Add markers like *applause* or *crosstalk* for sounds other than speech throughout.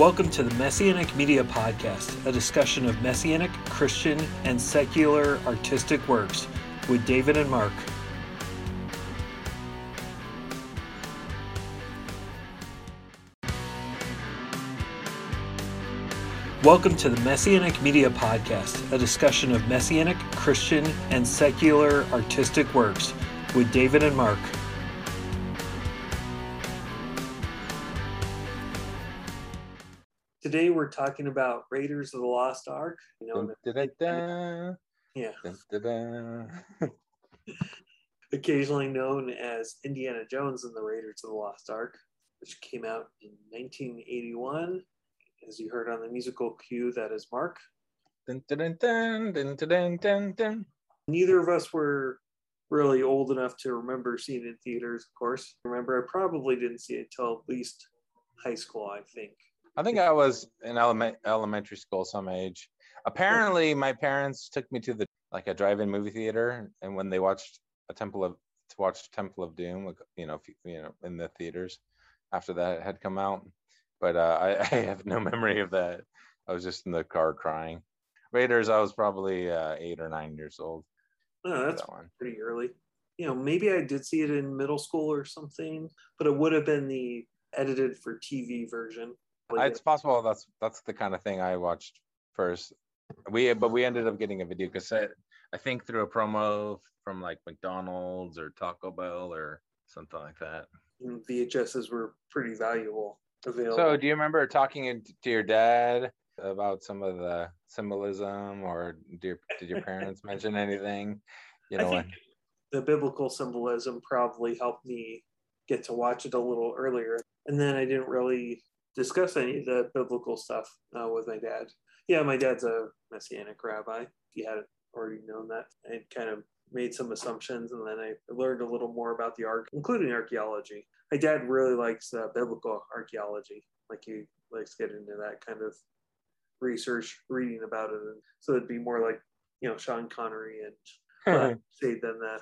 Welcome to the Messianic Media Podcast, a discussion of Messianic, Christian, and secular artistic works with David and Mark. Welcome to the Messianic Media Podcast, a discussion of Messianic, Christian, and secular artistic works with David and Mark. Today we're talking about Raiders of the Lost Ark. You know, dun, dun, yeah. Dun, *laughs* Occasionally known as Indiana Jones and the Raiders of the Lost Ark, which came out in 1981. As you heard on the musical cue, that is Mark. Neither of us were really old enough to remember seeing it in theaters, of course. Remember, I probably didn't see it until at least high school, I think. I think I was in element, elementary school some age. Apparently, my parents took me to the like a drive-in movie theater, and when they watched a Temple of to watch Temple of Doom, you know, you know, in the theaters after that had come out. But uh, I, *laughs* I have no memory of that. I was just in the car crying. Raiders, I was probably uh, eight or nine years old. No, for that's that one. pretty early. You know, maybe I did see it in middle school or something, but it would have been the edited for TV version. It's possible that's that's the kind of thing I watched first. We but we ended up getting a video cassette. I think through a promo from like McDonald's or Taco Bell or something like that. Mm, and VHSs were pretty valuable. Available. So do you remember talking to your dad about some of the symbolism, or do your, did your parents mention anything? You *laughs* know, the biblical symbolism probably helped me get to watch it a little earlier. And then I didn't really discuss any of the biblical stuff uh, with my dad. Yeah, my dad's a messianic rabbi. He hadn't already known that, I kind of made some assumptions and then I learned a little more about the ark, including archaeology. My dad really likes uh, biblical archaeology. Like he likes to get into that kind of research, reading about it. And so it'd be more like, you know, Sean Connery and *laughs* uh, say than the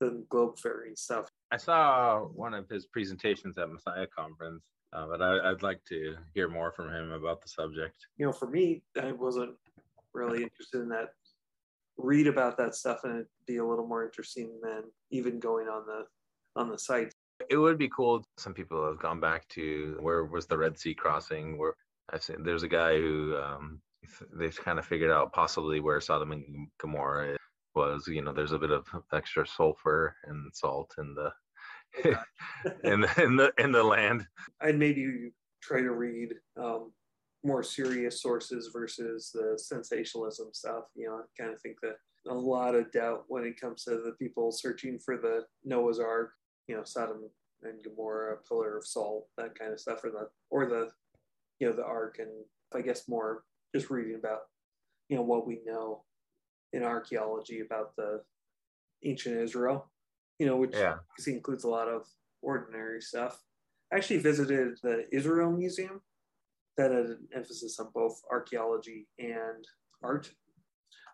than globe ferry stuff. I saw one of his presentations at Messiah Conference, uh, but I, I'd like to hear more from him about the subject. You know, for me, I wasn't really interested in that. Read about that stuff and it'd be a little more interesting than even going on the on the site. It would be cool. Some people have gone back to where was the Red Sea crossing? Where I've seen there's a guy who um, they've kind of figured out possibly where Sodom and Gomorrah was. You know, there's a bit of extra sulfur and salt in the in the in the in the land. I'd maybe try to read um, more serious sources versus the sensationalism stuff. You know, I kind of think that a lot of doubt when it comes to the people searching for the Noah's Ark, you know, Sodom and Gomorrah, pillar of salt, that kind of stuff, or the or the you know the Ark, and I guess more just reading about you know what we know in archaeology about the ancient Israel, you know, which Yeah. includes a lot of ordinary stuff. I actually visited the Israel Museum that had an emphasis on both archaeology and art,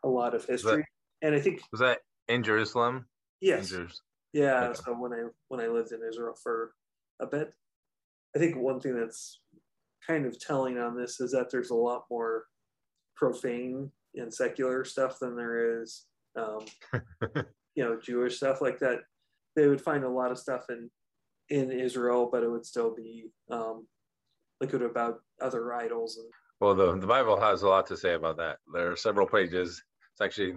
a lot of history. And I think Was that in Jerusalem? yes, In Jerus- yeah. Okay. So when I when I lived in Israel for a bit, I think one thing that's kind of telling on this is that there's a lot more profane and secular stuff than there is, um, *laughs* you know, Jewish stuff like that. They would find a lot of stuff in in Israel, but it would still be um, like about other idols and Well, the, the Bible has a lot to say about that. There are several pages. It's actually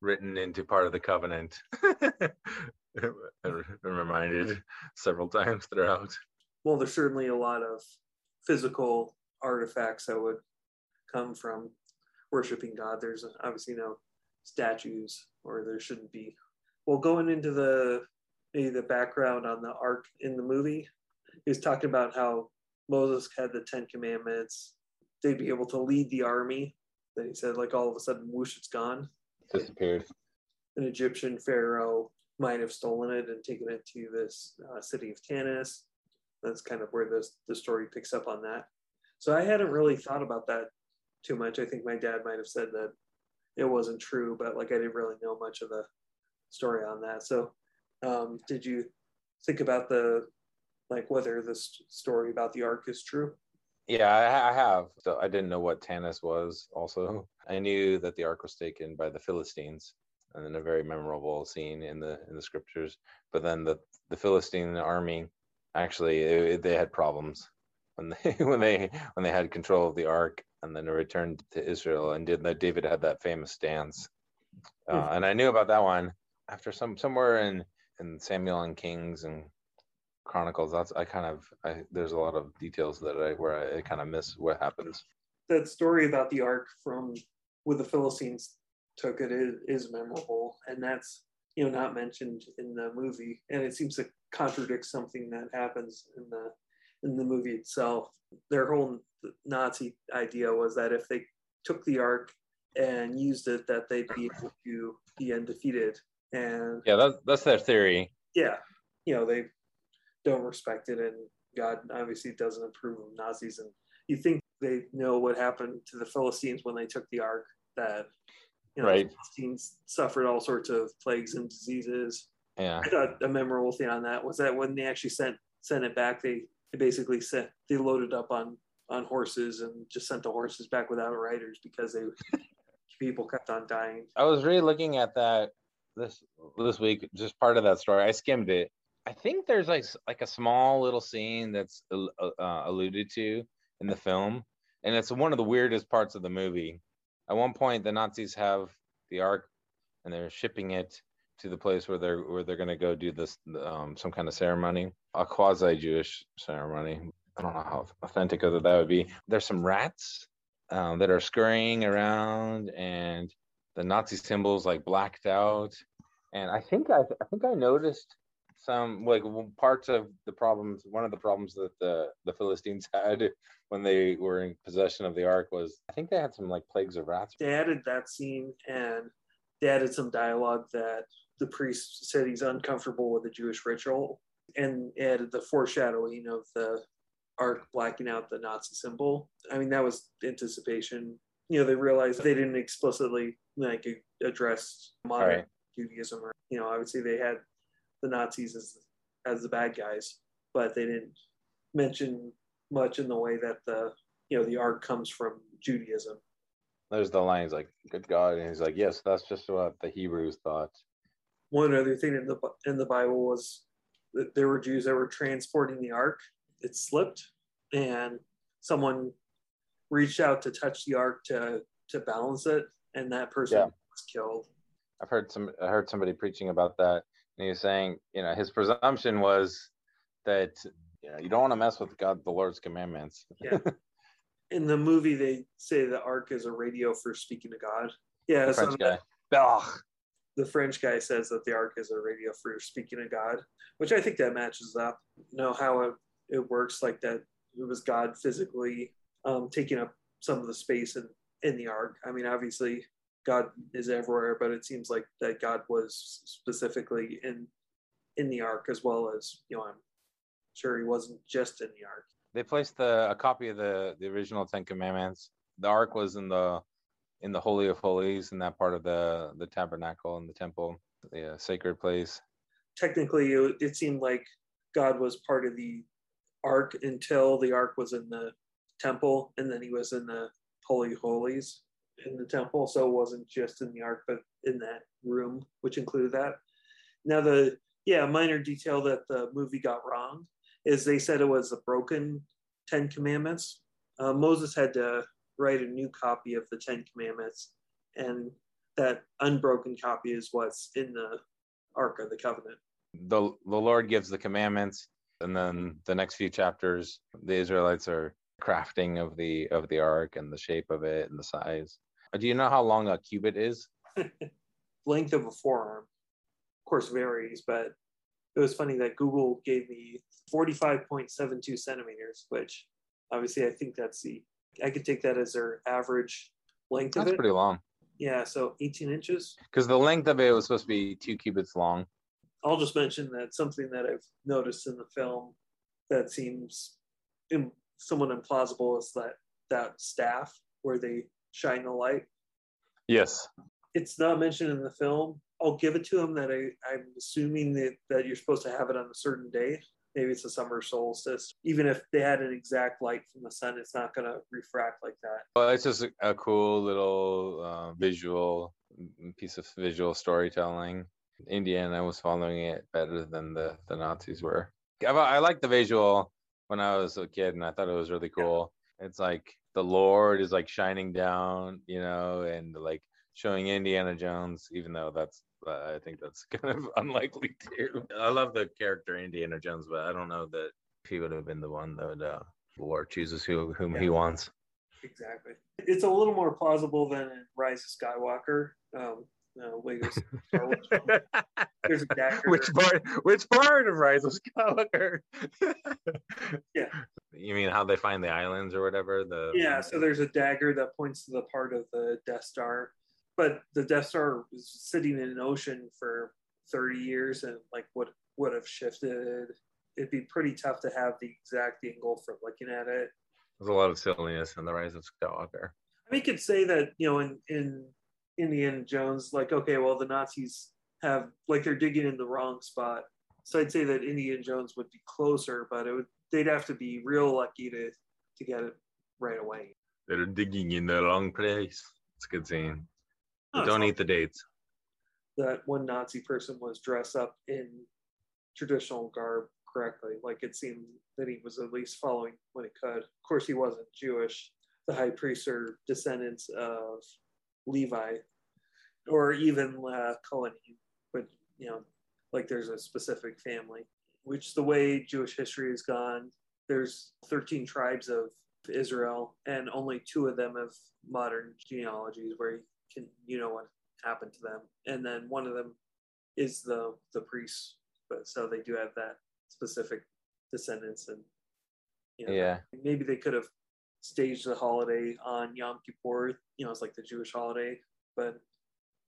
written into part of the covenant. *laughs* I'm reminded several times throughout. well, there's certainly a lot of physical artifacts that would come from worshiping God. There's obviously no statues, or there shouldn't be. Well, going into the the background on the ark in the movie, he was talking about how Moses had the Ten Commandments. They'd be able to lead the army. Then he said, like all of a sudden, whoosh, it's gone. Disappeared. An Egyptian pharaoh might have stolen it and taken it to this uh, city of Tanis. That's kind of where this the story picks up on that. So I hadn't really thought about that too much. I think my dad might have said that it wasn't true, but like I didn't really know much of the story on that. So um, did you think about the like whether this story about the ark is true? Yeah, I, I have. So I didn't know what Tanis was. Also, *laughs* I knew that the ark was taken by the Philistines, and then a very memorable scene in the in the scriptures. But then the the Philistine army actually it, they had problems when they *laughs* when they when they had control of the ark, and then returned to Israel. And did that David had that famous dance, uh, and I knew about that one after some somewhere in in Samuel and Kings and Chronicles. That's I kind of I, there's a lot of details that I where I, I kind of miss what happens. That story about the ark from where the Philistines took it is, is memorable, and that's you know not mentioned in the movie, and it seems to contradict something that happens in the in the movie itself. Their whole Nazi idea was that if they took the ark and used it, that they'd be able to be undefeated. And yeah, that's that's their theory. Yeah, you know they don't respect it, and God obviously doesn't approve of Nazis. And you think they know what happened to the Philistines when they took the ark? That you know, right. the Philistines suffered all sorts of plagues and diseases. Yeah, I thought a memorable thing on that was that when they actually sent sent it back, they, they basically sent they loaded up on on horses and just sent the horses back without riders because they *laughs* people kept on dying. I was really looking at that this this week, just part of that story. I skimmed it. I think there's like like a small little scene that's uh, uh, alluded to in the film, and it's one of the weirdest parts of the movie. At one point, the Nazis have the ark, and they're shipping it to the place where they're where they're going to go do this um, some kind of ceremony, a quasi Jewish ceremony. I don't know how authentic that would be. There's some rats um, that are scurrying around, and the Nazi symbols like blacked out. And I think I, I think I noticed some like parts of the problems. One of the problems that the the Philistines *laughs* had when they were in possession of the ark was I think they had some like plagues of rats. They added that scene and they added some dialogue that the priest said he's uncomfortable with the Jewish ritual and added the foreshadowing of the ark blacking out the Nazi symbol. I mean, that was anticipation. You know, they realized they didn't explicitly like address modern right. Judaism, or you know, obviously they had the Nazis as as the bad guys, but they didn't mention much in the way that the you know the ark comes from Judaism. There's the line. He's like, "Good God," and he's like, "Yes, that's just what the Hebrews thought." One other thing in the in the Bible was that there were Jews that were transporting the ark. It slipped, and someone reached out to touch the ark to to balance it, and that person yeah. was killed. I've heard some. I heard somebody preaching about that, and he was saying, you know, his presumption was that you know you don't want to mess with God, the Lord's commandments. yeah. *laughs* In the movie, they say the ark is a radio for speaking to God. Yeah, the French so guy. That, the French guy says that the ark is a radio for speaking to God, which I think that matches up. You know how it, it works, like that it was God physically um, taking up some of the space in, in the ark. I mean, obviously, God is everywhere, but it seems like that God was specifically in in the ark as well as you know. I'm sure he wasn't just in the ark. They placed the, a copy of the the original Ten Commandments. The ark was in the in the holy of holies in that part of the the tabernacle and the temple, the uh, sacred place. Technically, it, it seemed like God was part of the ark until the ark was in the temple, and then he was in the holy holies in the temple. So it wasn't just in the ark, but in that room, which included that. Now the yeah minor detail that the movie got wrong is they said it was a broken Ten Commandments. Uh, Moses had to write a new copy of the Ten Commandments, and that unbroken copy is what's in the Ark of the Covenant. The the Lord gives the commandments, and then the next few chapters, the Israelites are crafting of the of the ark and the shape of it and the size. Uh, do you know how long a cubit is? *laughs* Length of a forearm, of course, varies, but it was funny that Google gave me 45.72 centimeters, which obviously I think that's the I could take that as their average length that's of it. pretty long. Yeah, so 18 inches. Because the length of it was supposed to be two cubits long. I'll just mention that something that I've noticed in the film that seems somewhat implausible is that that staff where they shine the light. Yes. It's not mentioned in the film. I'll give it to him that I, I'm assuming that, that you're supposed to have it on a certain day. maybe it's a summer solstice. Even if they had an exact light from the sun, it's not going to refract like that. Well, it's just a, cool little uh, visual piece of visual storytelling. Indiana was following it better than the, the Nazis were. I, I like the visual when I was a kid, and I thought it was really cool. Yeah. It's like the Lord is like shining down, you know, and like showing Indiana Jones, even though that's uh, I think that's *laughs* kind of unlikely too. I love the character Indiana Jones, but I don't know that he would have been the one that would, uh, Lord chooses who whom yeah. he wants. Exactly. It's a little more plausible than Rise of Skywalker. Um, Uh, no, latest *laughs* There's a dagger. *laughs* Which part? Which part of Rise of Skywalker? *laughs* yeah. You mean how they find the islands or whatever? The yeah. So there's a dagger that points to the part of the Death Star but the Death Star was sitting in an ocean for 30 years and like would would have shifted. It'd be pretty tough to have the exact angle for looking at it. There's a lot of silliness in the Rise of Skywalker. I mean, you could say that you know in in Indiana Jones, like okay, well the Nazis have like they're digging in the wrong spot. So I'd say that Indiana Jones would be closer, but it would they'd have to be real lucky to to get it right away. They're digging in the wrong place. It's a good scene. Oh, don't eat the dates. That one Nazi person was dressed up in traditional garb correctly. Like it seemed that he was at least following when he could. Of course, he wasn't Jewish. The high priests are descendants of Levi, or even uh, Kohanim, but you know, like there's a specific family. Which the way Jewish history has gone, there's 13 tribes of Israel, and only two of them have modern genealogies where you can you know what happened to them and then one of them is the the priests but so they do have that specific descendants and you know, yeah maybe they could have staged the holiday on yom kippur you know it's like the jewish holiday but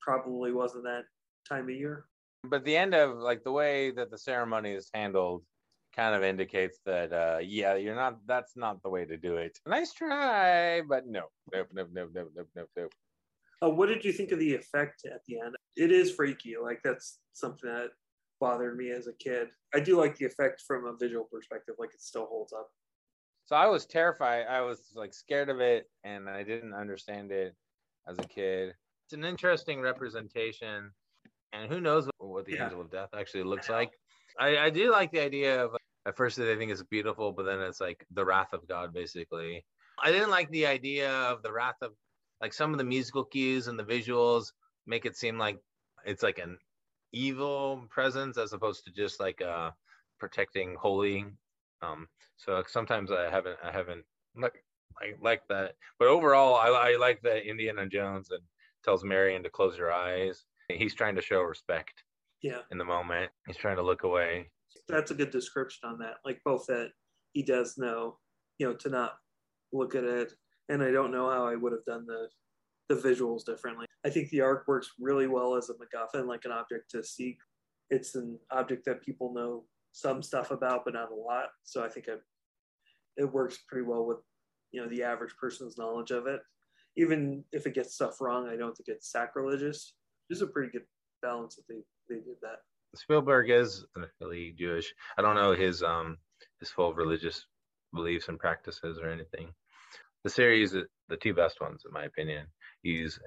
probably wasn't that time of year but the end of like the way that the ceremony is handled kind of indicates that uh yeah you're not that's not the way to do it nice try but no nope nope nope nope nope nope nope uh, what did you think of the effect at the end? It is freaky. Like that's something that bothered me as a kid. I do like the effect from a visual perspective. Like it still holds up. So I was terrified. I was like scared of it, and I didn't understand it as a kid. It's an interesting representation, and who knows what the yeah. angel of death actually looks like. I, I do like the idea of at first I think it's beautiful, but then it's like the wrath of God, basically. I didn't like the idea of the wrath of like some of the musical cues and the visuals make it seem like it's like an evil presence as opposed to just like uh protecting holy um so sometimes i haven't i haven't like I like that. But overall I, I like that indiana jones and tells marion to close her eyes. He's trying to show respect yeah. in the moment. He's trying to look away. That's a good description on that like both that he does know you know to not look at it. And I don't know how I would have done the the visuals differently. I think the ark works really well as a MacGuffin, like an object to seek. It's an object that people know some stuff about, but not a lot. So I think it works pretty well with you know the average person's knowledge of it. Even if it gets stuff wrong, I don't think it's sacrilegious. It's a pretty good balance that they they did that. Spielberg is really Jewish. I don't know his um his full religious beliefs and practices or anything the series, the two best ones in my opinion, use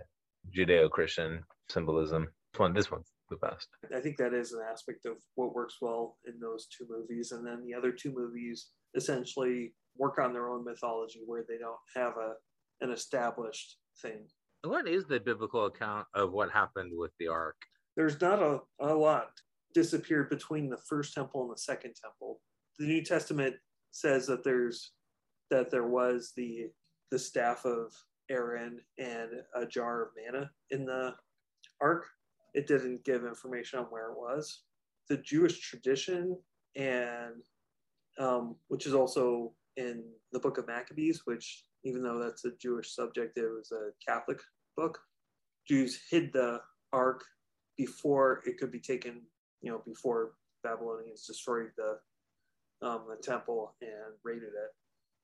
Judeo-Christian symbolism. This one, this one's the best. I think that is an aspect of what works well in those two movies, and then the other two movies essentially work on their own mythology where they don't have a an established thing. What is the biblical account of what happened with the ark? There's not a, a lot disappeared between the first temple and the second temple. The New Testament says that there's that there was the the staff of Aaron and a jar of manna in the ark. It didn't give information on where it was. The Jewish tradition, and um, which is also in the book of Maccabees, which even though that's a Jewish subject, it was a Catholic book. Jews hid the ark before it could be taken, you know, before Babylonians destroyed the um, the temple and raided it.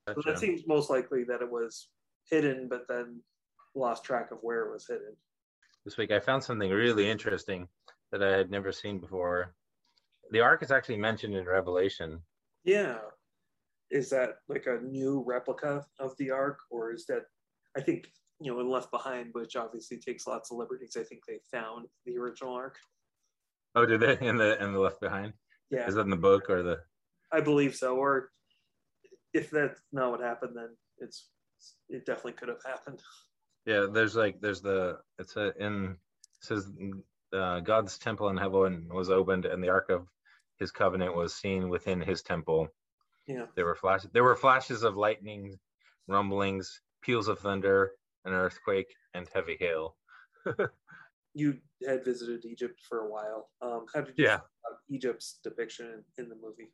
Gotcha. So that seems most likely that it was hidden, but then lost track of where it was hidden. This week I found something really interesting that I had never seen before. The ark is actually mentioned in Revelation Yeah. Is that like a new replica of the Ark, or is that? I think you know in Left Behind, which obviously takes lots of liberties. I think they found the original Ark. Oh, did they in the in the Left Behind? Yeah, Is that in the book or the? I believe so. Or if that's not what happened, then it's it definitely could have happened. *laughs* Yeah, there's like there's the it's a in it says uh, God's temple in heaven was opened and the ark of his covenant was seen within his temple. Yeah. There were flashes there were flashes of lightning, rumblings, peals of thunder, an earthquake, and heavy hail. *laughs* You had visited Egypt for a while. Um, how did you Yeah. Egypt's depiction in, in the movie?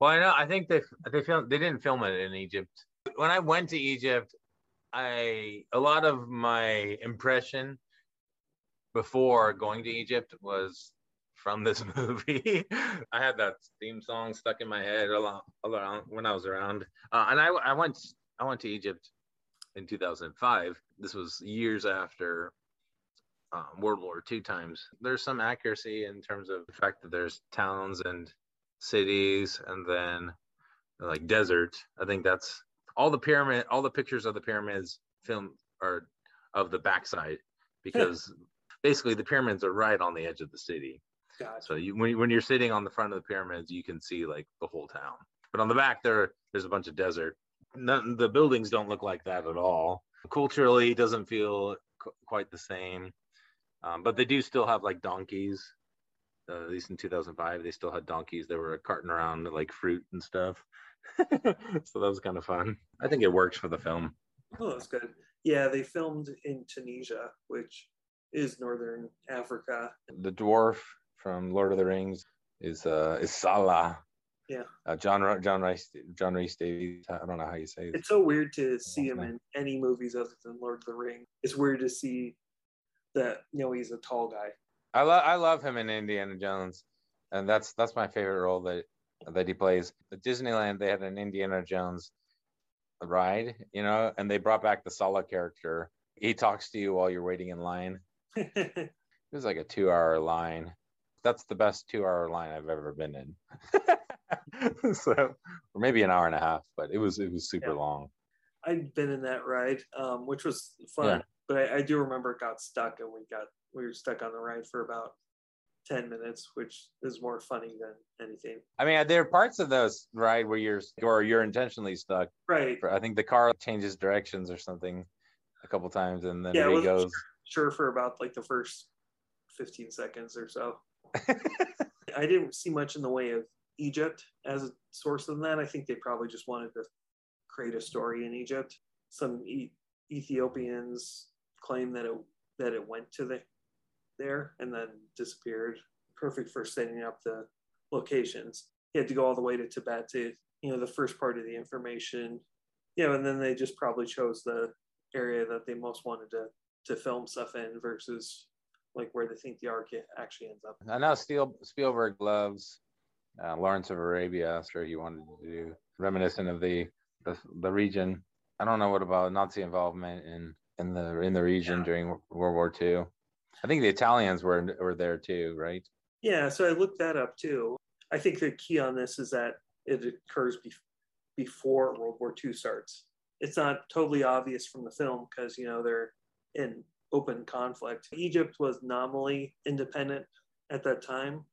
Well, I know. I think they they filmed. They didn't film it in Egypt. When I went to Egypt, I a lot of my impression before going to Egypt was from this *laughs* movie. I had that theme song stuck in my head a lot, a lot when I was around, uh, and I I went I went to Egypt in 2005. This was years after um, World War II times. There's some accuracy in terms of the fact that there's towns and cities and then like desert. I think that's all the pyramid, all the pictures of the pyramids film are of the backside because basically the pyramids are right on the edge of the city. Gotcha. So you, when, when you're sitting on the front of the pyramids, you can see like the whole town. But on the back there, there's a bunch of desert. None, the buildings don't look like that at all. Culturally, it doesn't feel qu- quite the same. Um, but they do still have like donkeys. Uh, at least in 2005, they still had donkeys. They were carting around like fruit and stuff. *laughs* so that was kind of fun. I think it works for the film. Oh, that's good. Yeah, they filmed in Tunisia, which is northern Africa. The dwarf from Lord of the Rings is uh is Sallah. Yeah. Uh, John Ro- John Rice John Rhys-Davies. I don't know how you say it. It's so weird to see him in any movies other than Lord of the Ring. It's weird to see that you know he's a tall guy. I love I love him in Indiana Jones, and that's that's my favorite role that that he plays. At Disneyland, they had an Indiana Jones ride, you know, and they brought back the Sallah character. He talks to you while you're waiting in line. *laughs* It was like a two-hour line. That's the best two-hour line I've ever been in. *laughs* so, or maybe an hour and a half, but it was it was super Yeah. long. I'd been in that ride, um, which was fun, Yeah. but I, I do remember it got stuck, and we got we were stuck on the ride for about ten minutes, which is more funny than anything. I mean, there are parts of those ride where you're or you're intentionally stuck. Right? I think the car changes directions or something a couple times, and then Yeah, it goes. Sure, for about like the first fifteen seconds or so. *laughs* I didn't see much in the way of Egypt as a source of that. I think they probably just wanted to create a story in Egypt. Some e- Ethiopians claim that it that it went to the there and then disappeared. Perfect for setting up the locations. He had to go all the way to Tibet to you know the first part of the information. You know, and then they just probably chose the area that they most wanted to to film stuff in versus like where they think the ark actually ends up. I know Spiel, Spielberg loves uh, Lawrence of Arabia. I'm sure he wanted to do reminiscent of the, the the region. I don't know what about Nazi involvement in in the in the region Yeah. during World War II. I think the Italians were were there too, right? Yeah, so I looked that up too. I think the key on this is that it occurs be- before World War II starts. It's not totally obvious from the film because, you know, they're in open conflict. Egypt was nominally independent at that time,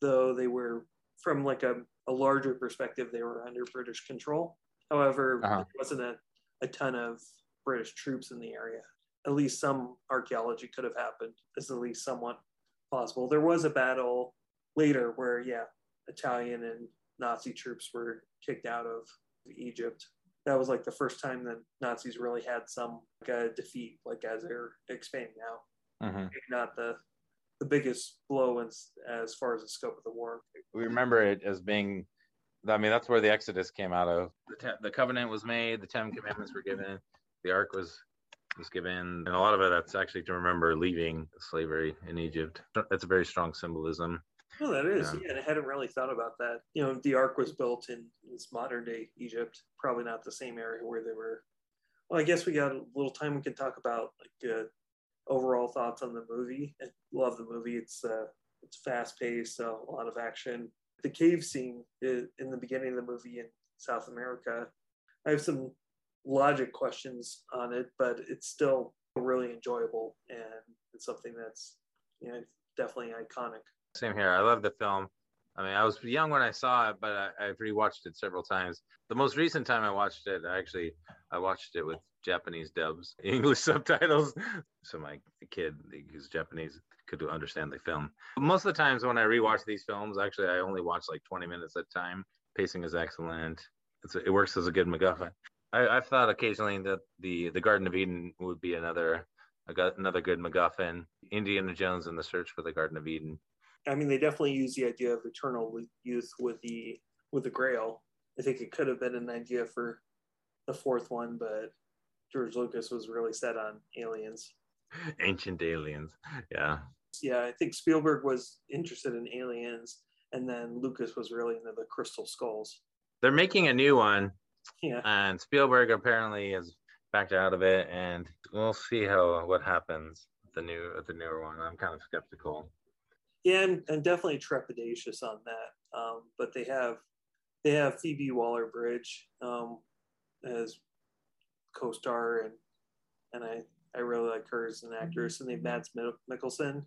though they were, from like a, a larger perspective, they were under British control. However, Uh-huh. there wasn't a, a ton of British troops in the area. At least some archaeology could have happened. It's at least somewhat possible. There was a battle later where, yeah, Italian and Nazi troops were kicked out of Egypt. That was like the first time that Nazis really had some like a defeat, like as they're expanding out. hmm Maybe not the the biggest blow as, as far as the scope of the war. We remember it as being. I mean, that's where the Exodus came out of. The, te- the covenant was made. The Ten Commandments were given. The Ark was was given, and a lot of it that's actually to remember leaving slavery in Egypt. That's a very strong symbolism. Oh, that is. Yeah. Yeah. I hadn't really thought about that. You know, the Ark was built in this modern day Egypt, probably not the same area where they were. Well, I guess we got a little time we can talk about like uh, overall thoughts on the movie. I love the movie. It's uh, it's fast paced, so a lot of action. the cave scene in the beginning of the movie in South America. I have some logic questions on it, but it's still really enjoyable and it's something that's you know definitely iconic. Same here. I love the film. I mean, I was young when I saw it, but I, have rewatched it several times. The most recent time I watched it, I actually, I watched it with Japanese dubs, *laughs* English subtitles. So my kid, who's Japanese, could understand the film. Most of the times when I rewatch these films, actually, I only watch like 20 minutes at a time. Pacing is excellent. It's, it works as a good MacGuffin. I, have thought occasionally that the the Garden of Eden would be another another good MacGuffin. Indiana Jones and the Search for the Garden of Eden. I mean, they definitely use the idea of eternal youth with the with the Grail. I think it could have been an idea for the fourth one, but George Lucas was really set on aliens. *laughs* Ancient aliens, yeah. Yeah, I think Spielberg was interested in aliens, and then Lucas was really into the crystal skulls. They're making a new one *laughs* yeah. And Spielberg apparently has backed out of it, and we'll see how what happens with the new with the newer one. I'm kind of skeptical. Yeah, I'm, I'm definitely trepidatious on that. Um, but they have they have Phoebe Waller Bridge um, as co-star, and and I I really like her as an actress, and they've Mads Mikkelsen.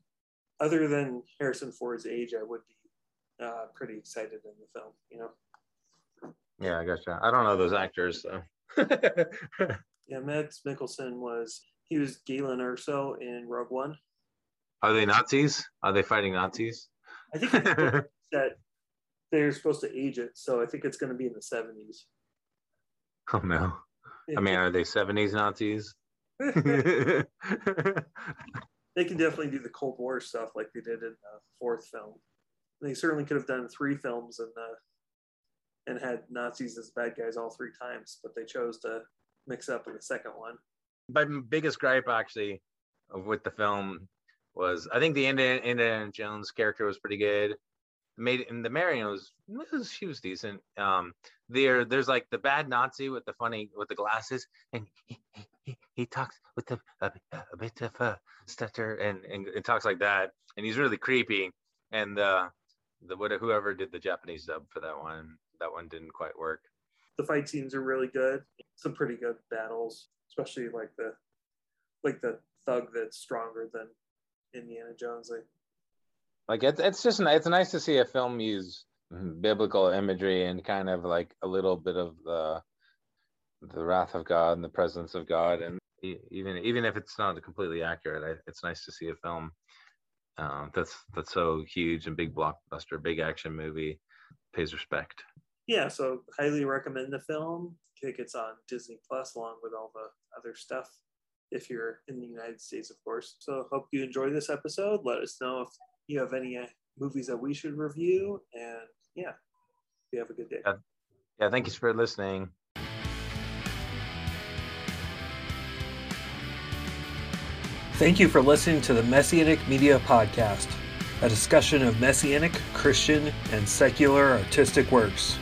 Other than Harrison Ford's age, I would be uh, pretty excited in the film. You know. Yeah, I gotcha. I don't know those actors though. *laughs* yeah, Mads Mikkelsen was he was Galen Erso in Rogue One. Are they Nazis? Are they fighting Nazis? I think *laughs* that they're supposed to age it, so I think it's going to be in the seventies. Oh no! I mean, are they seventies Nazis? *laughs* they can definitely do the Cold War stuff like they did in the fourth film. They certainly could have done three films in the and had Nazis as bad guys all three times, but they chose to mix up in the second one. My biggest gripe actually with the film was I think the Indiana, Indiana Jones character was pretty good. Made and the Marion was, was she was decent. Um, there there's like the bad Nazi with the funny with the glasses, and he, he, he talks with the, a, a bit of a stutter and, and it talks like that, and he's really creepy. And uh, the the whoever did the Japanese dub for that one that one didn't quite work. The fight scenes are really good. Some pretty good battles, especially like the like the thug that's stronger than Indiana Jones. Like, like it's it's just it's nice to see a film use biblical imagery and kind of like a little bit of the the wrath of God and the presence of God, and even even if it's not completely accurate, I, it's nice to see a film um, that's that's so huge and big blockbuster, big action movie pays respect yeah, so highly recommend the film. Tickets on Disney Plus along with all the other stuff if you're in the United States, of course. So hope you enjoy this episode. Let us know if you have any uh, movies that we should review. And yeah, you have a good day. Yeah, yeah thank you for listening. Thank you for listening to the Messianic Media Podcast, a discussion of Messianic, Christian, and secular artistic works.